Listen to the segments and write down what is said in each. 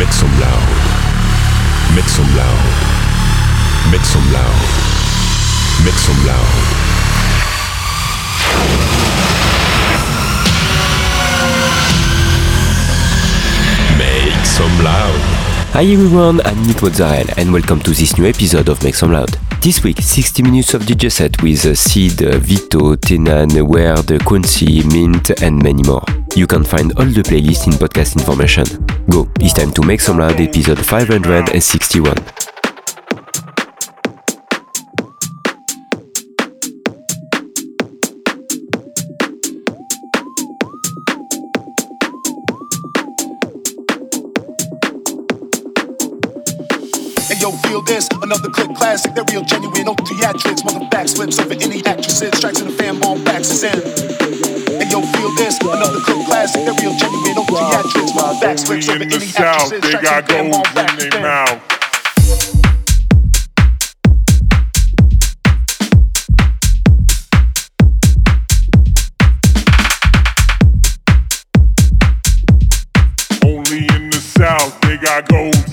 Make some loud. Make some loud. Make some loud. Make some loud. Make some loud. Hi everyone, I'm Nick Mozzarella and welcome to this new episode of Make Some Loud. This week, 60 minutes of DJ set with uh, Sid, Vito, Tenan, Weird, Quincy, Mint and many more. You can find all the playlists in podcast information. Go, it's time to Make Some Loud episode 561. Feel this, another click classic, they're real genuine, no theatrics, mother backslips over any actresses, tracks in the fan on backs in. Hey yo, feel this, another click classic, they're real genuine, no theatrics, mother backslips over in the any south, actresses, they tracks in got the fan gold on backs in. is their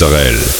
Israel.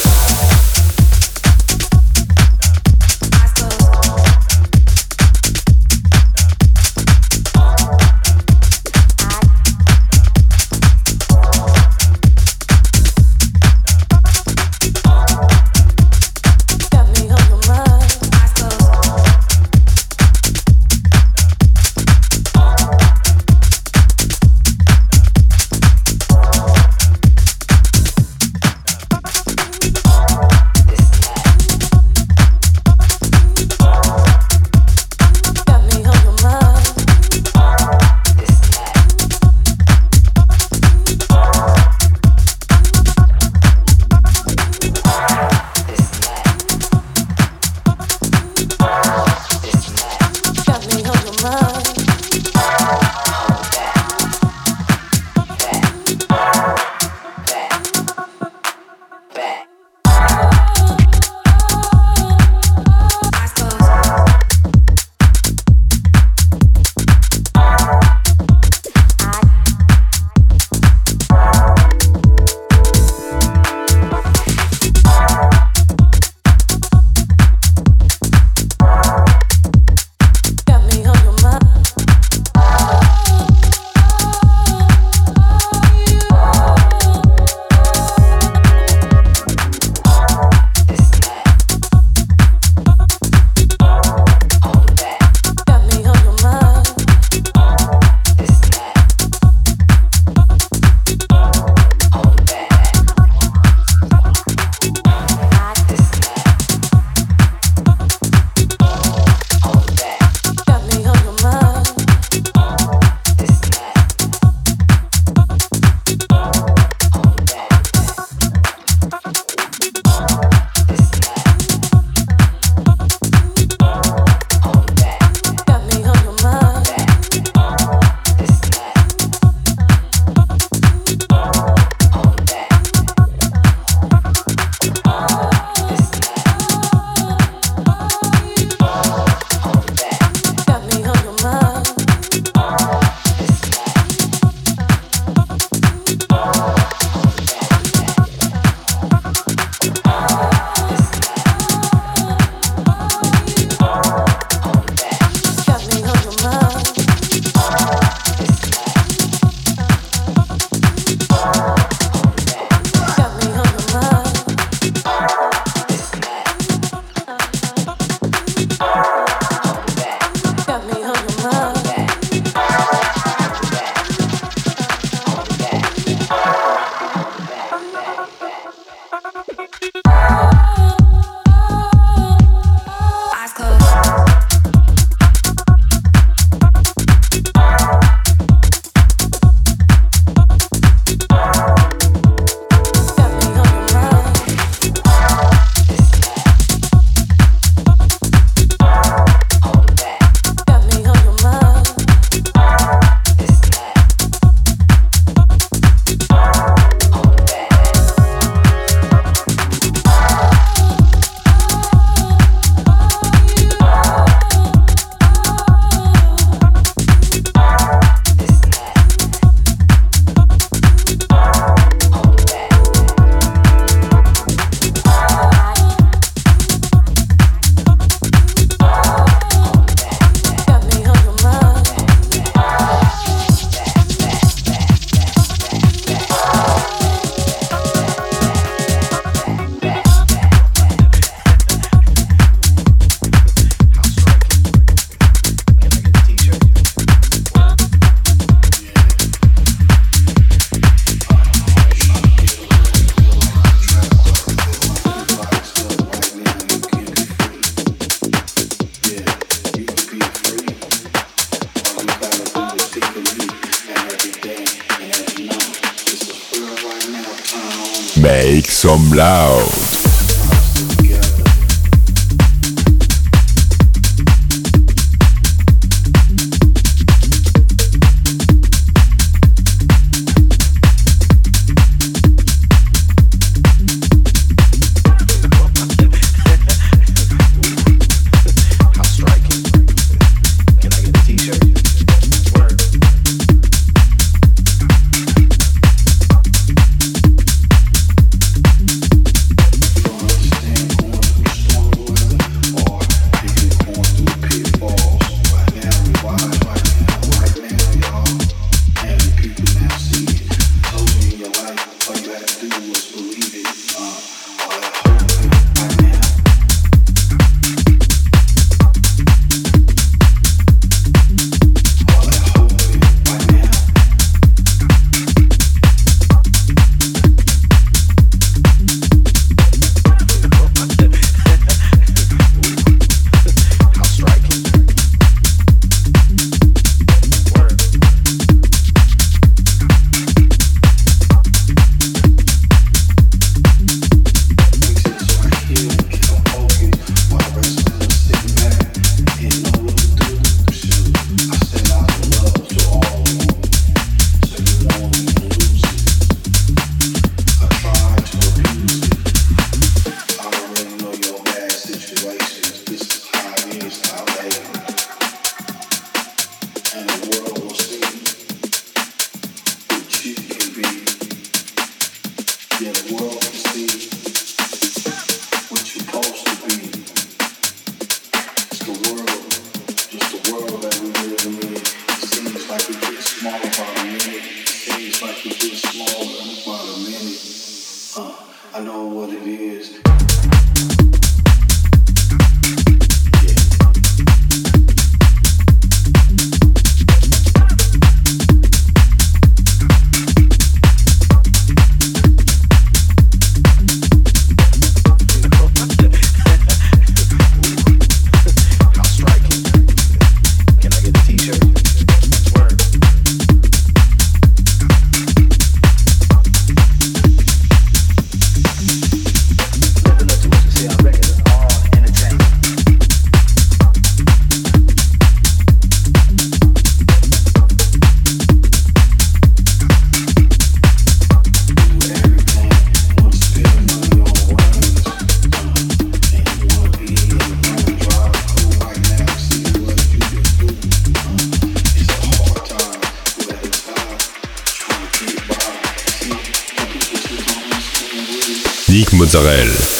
Mozzarella.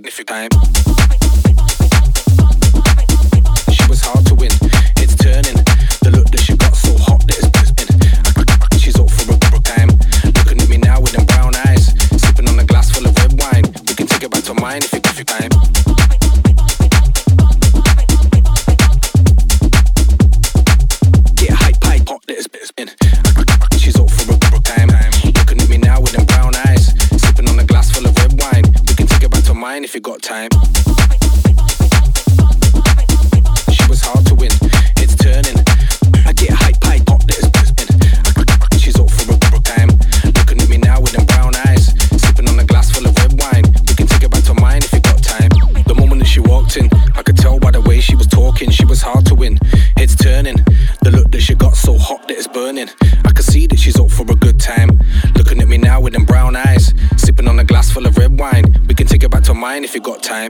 Back to you you time.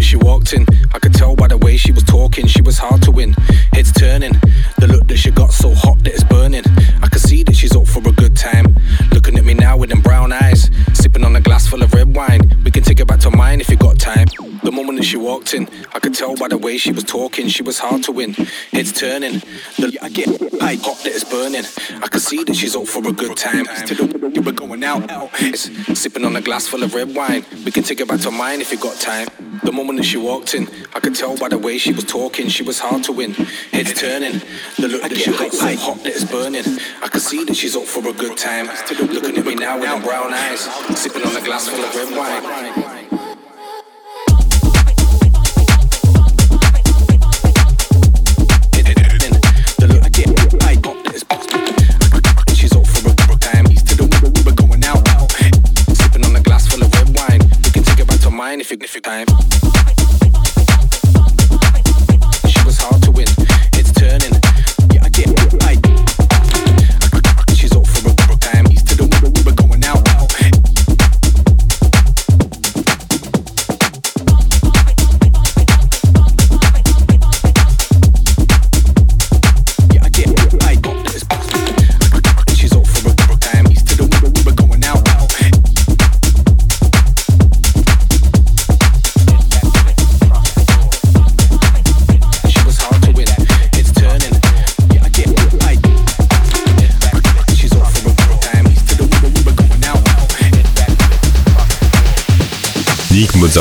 she was talking, she was hard to win. Heads turning, the I get pipe hot that is burning. I can see that she's up for a good time. You were going out, it's sipping on a glass full of red wine. We can take it back to mine if you got time. The moment that she walked in, I could tell by the way she was talking, she was hard to win. Heads turning, the look that she got so hot that is burning. I can see that she's up for a good time. Looking at me now with her brown eyes, sipping on a glass full of red wine.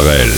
Nick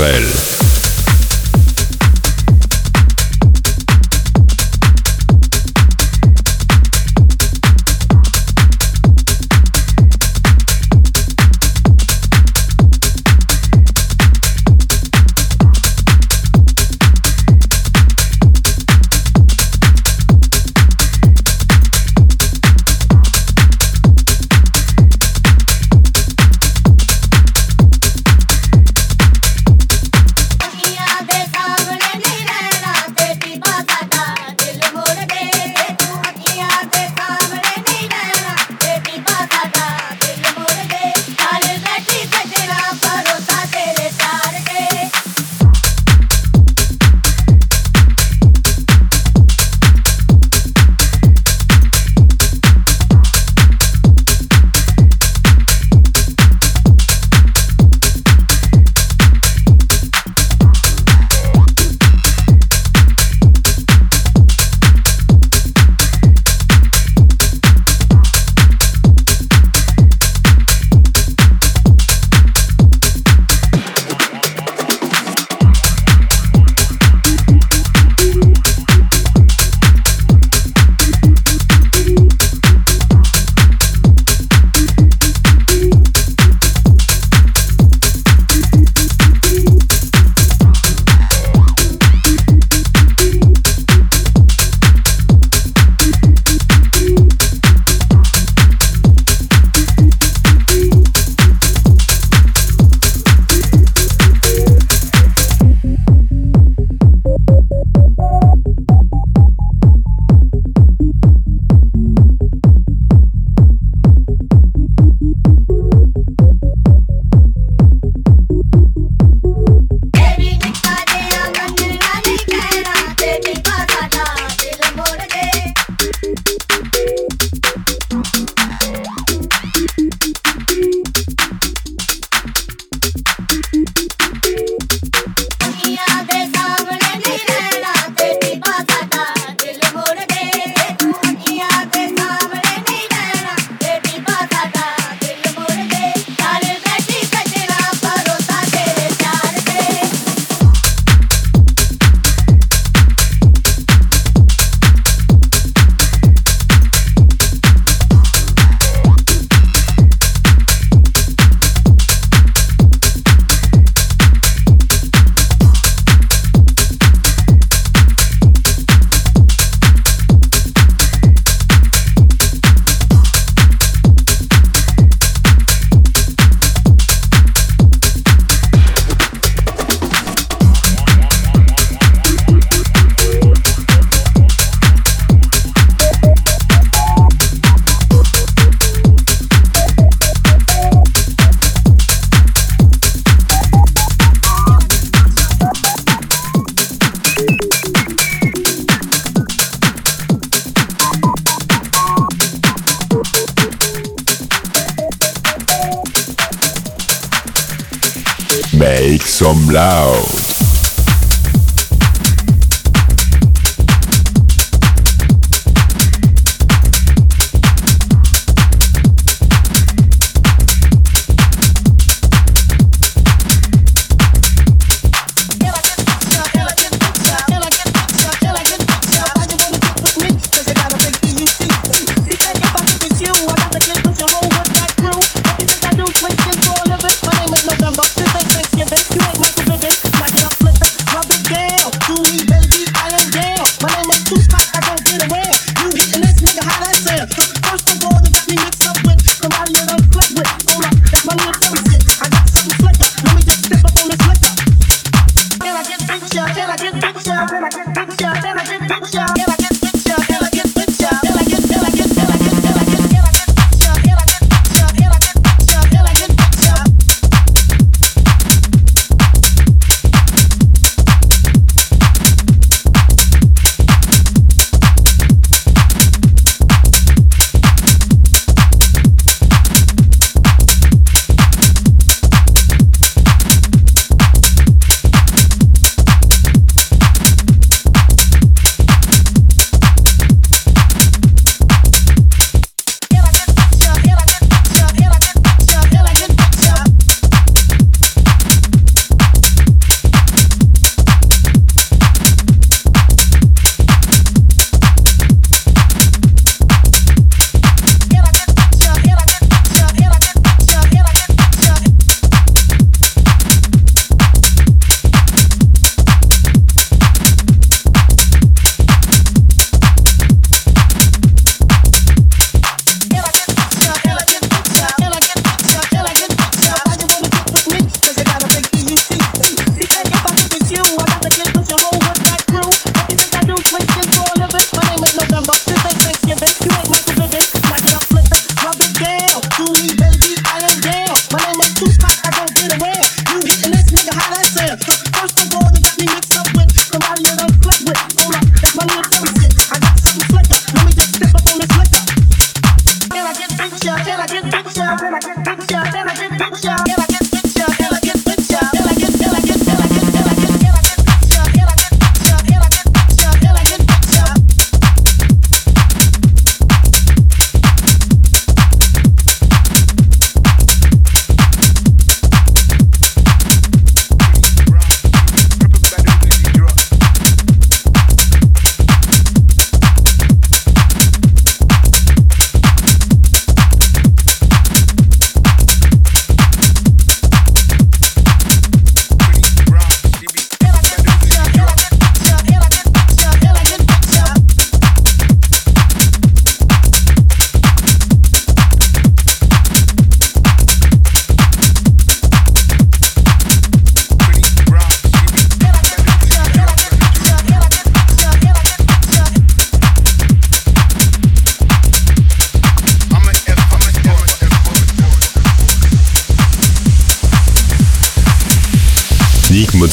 Nick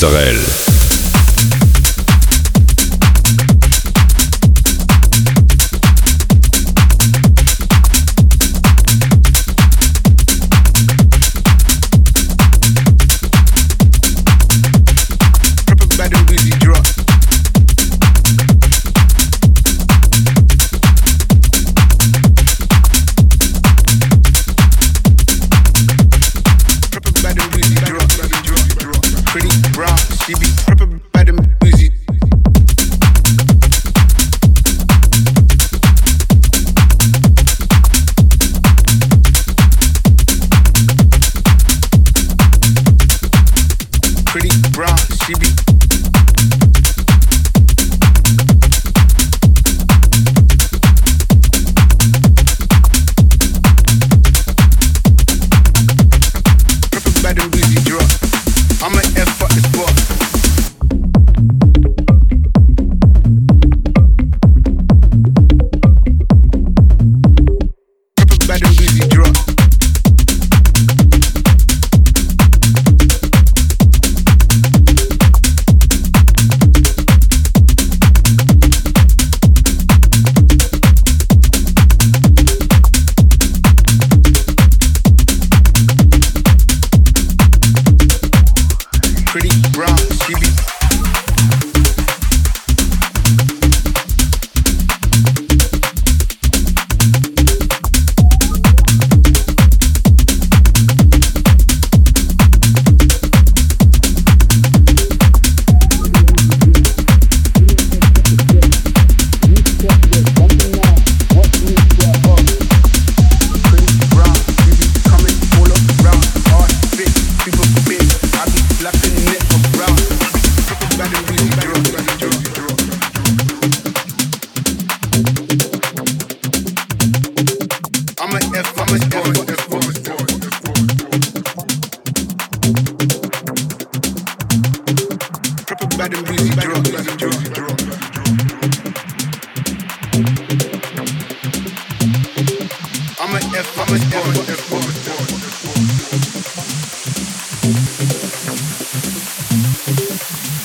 Israel.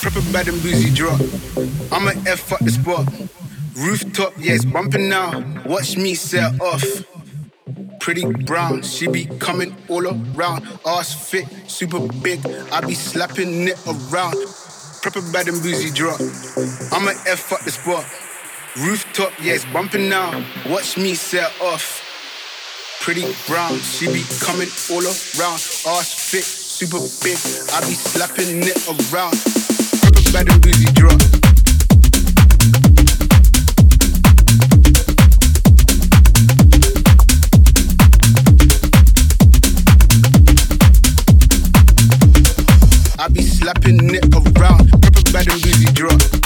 Nick Mozzarella. bumping now. Watch me set off. Pretty brown, she be coming all around. Ass fit, super big. I be slapping it around. Proper bad and boozy drop. I'ma F up the spot. Rooftop, yeah, it's bumping now. Watch me set off. Pretty brown, she be coming all around. Ass fit, super big. I be slapping it around. Slapping it around. Proper bad and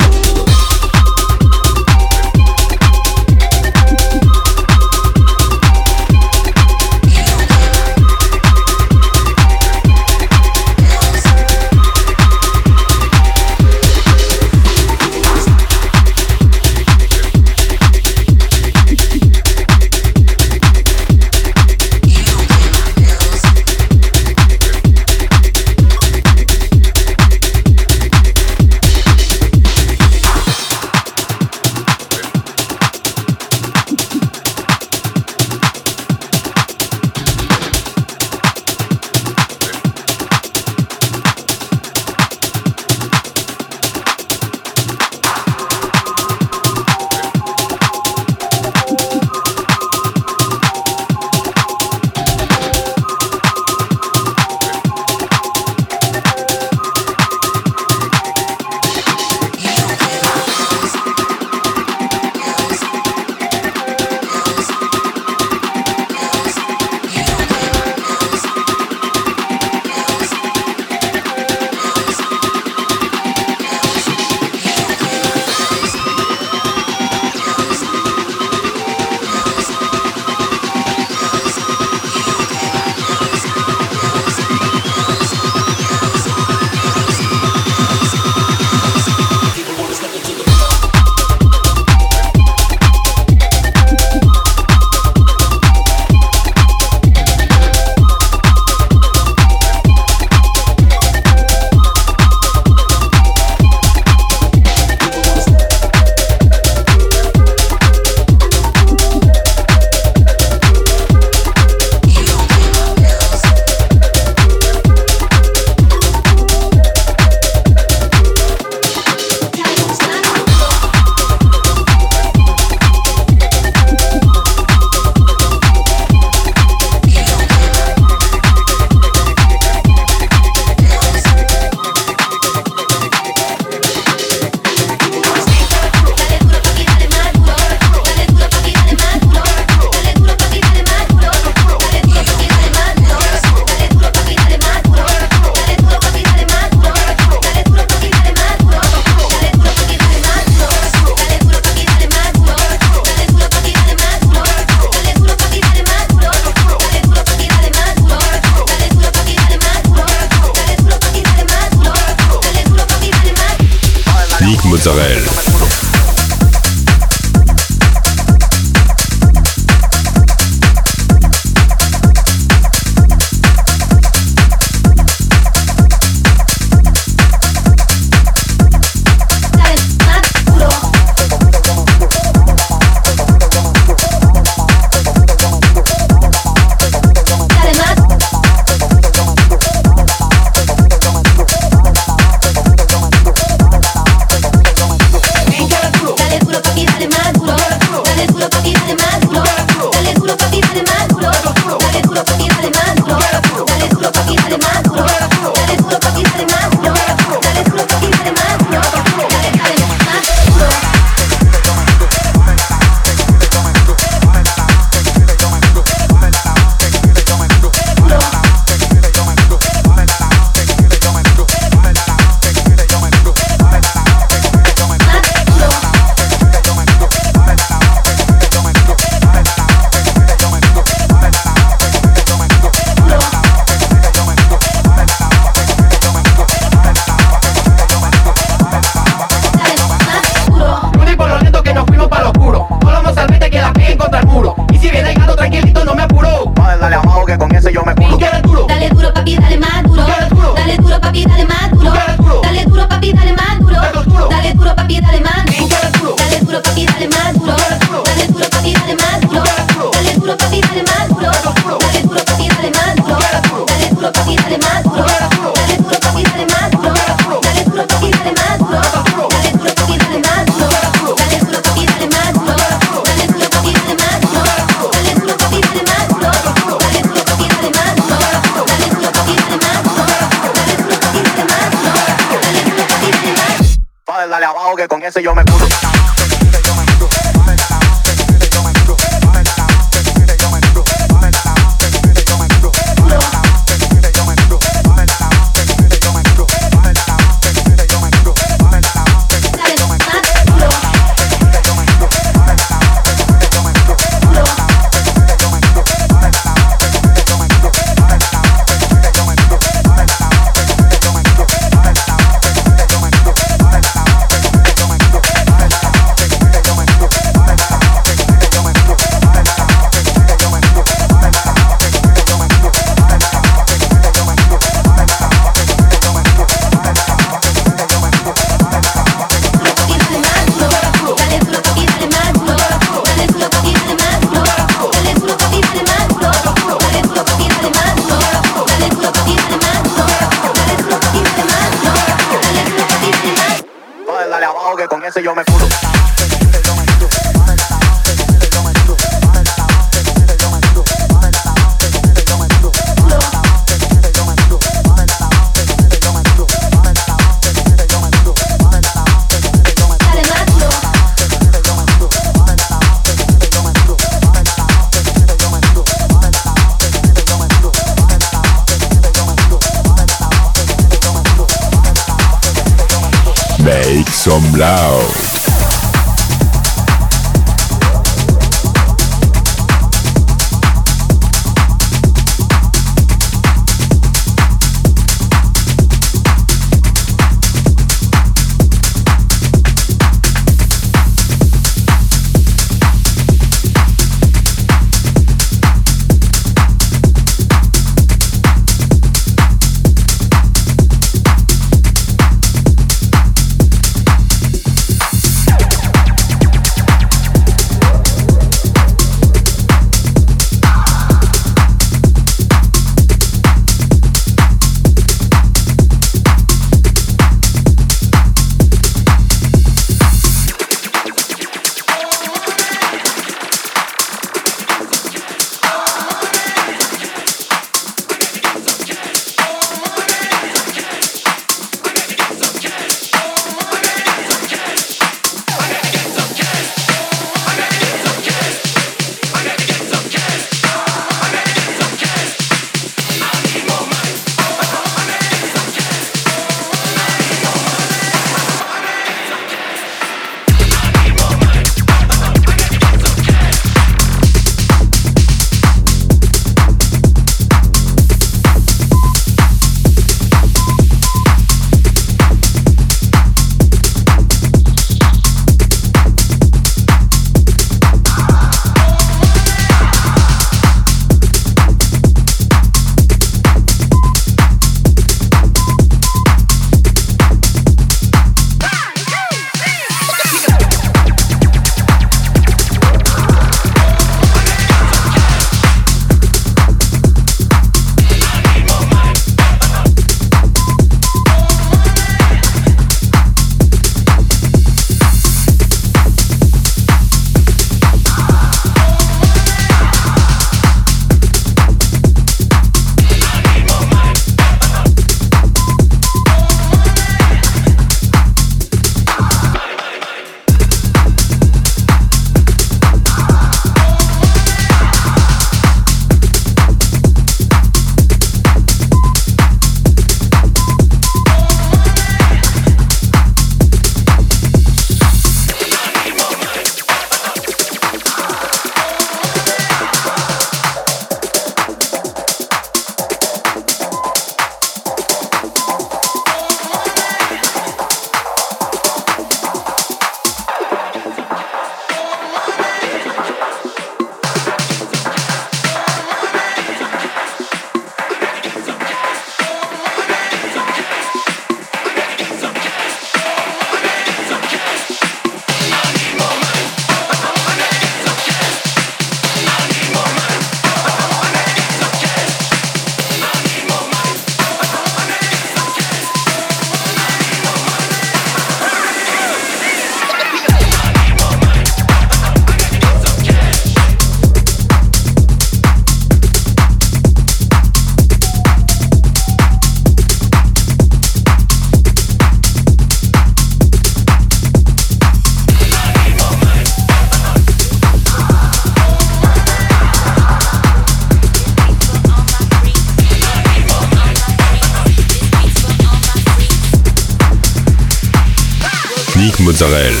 Mozzarella.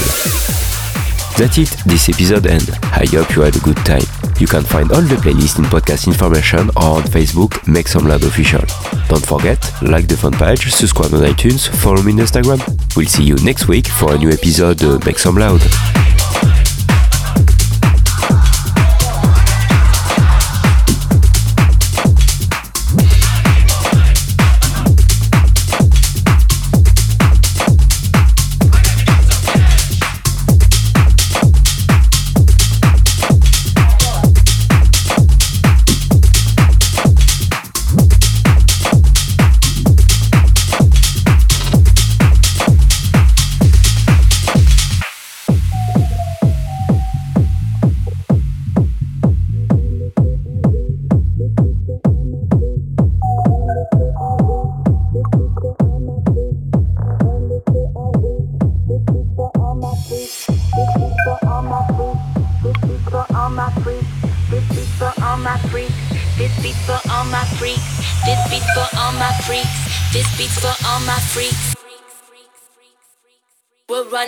That's it, this episode end. I hope you had a good time. You can find all the playlist in podcast information or on Facebook, Make Some Loud Official. Don't forget, like the fan page, subscribe on iTunes, follow me on Instagram. We'll see you next week for a new episode Make Some Loud.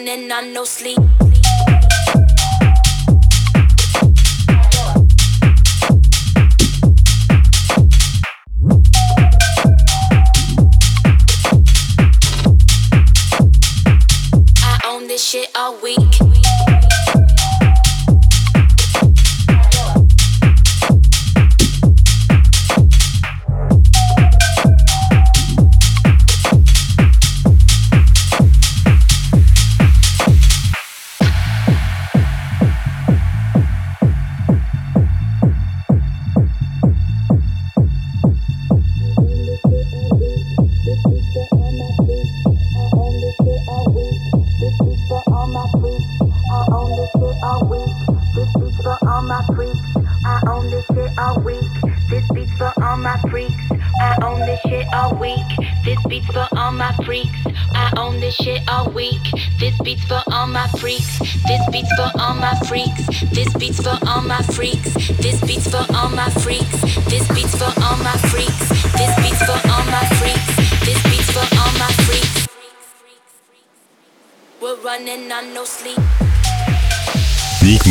Running on no sleep.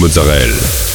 Mozzarella.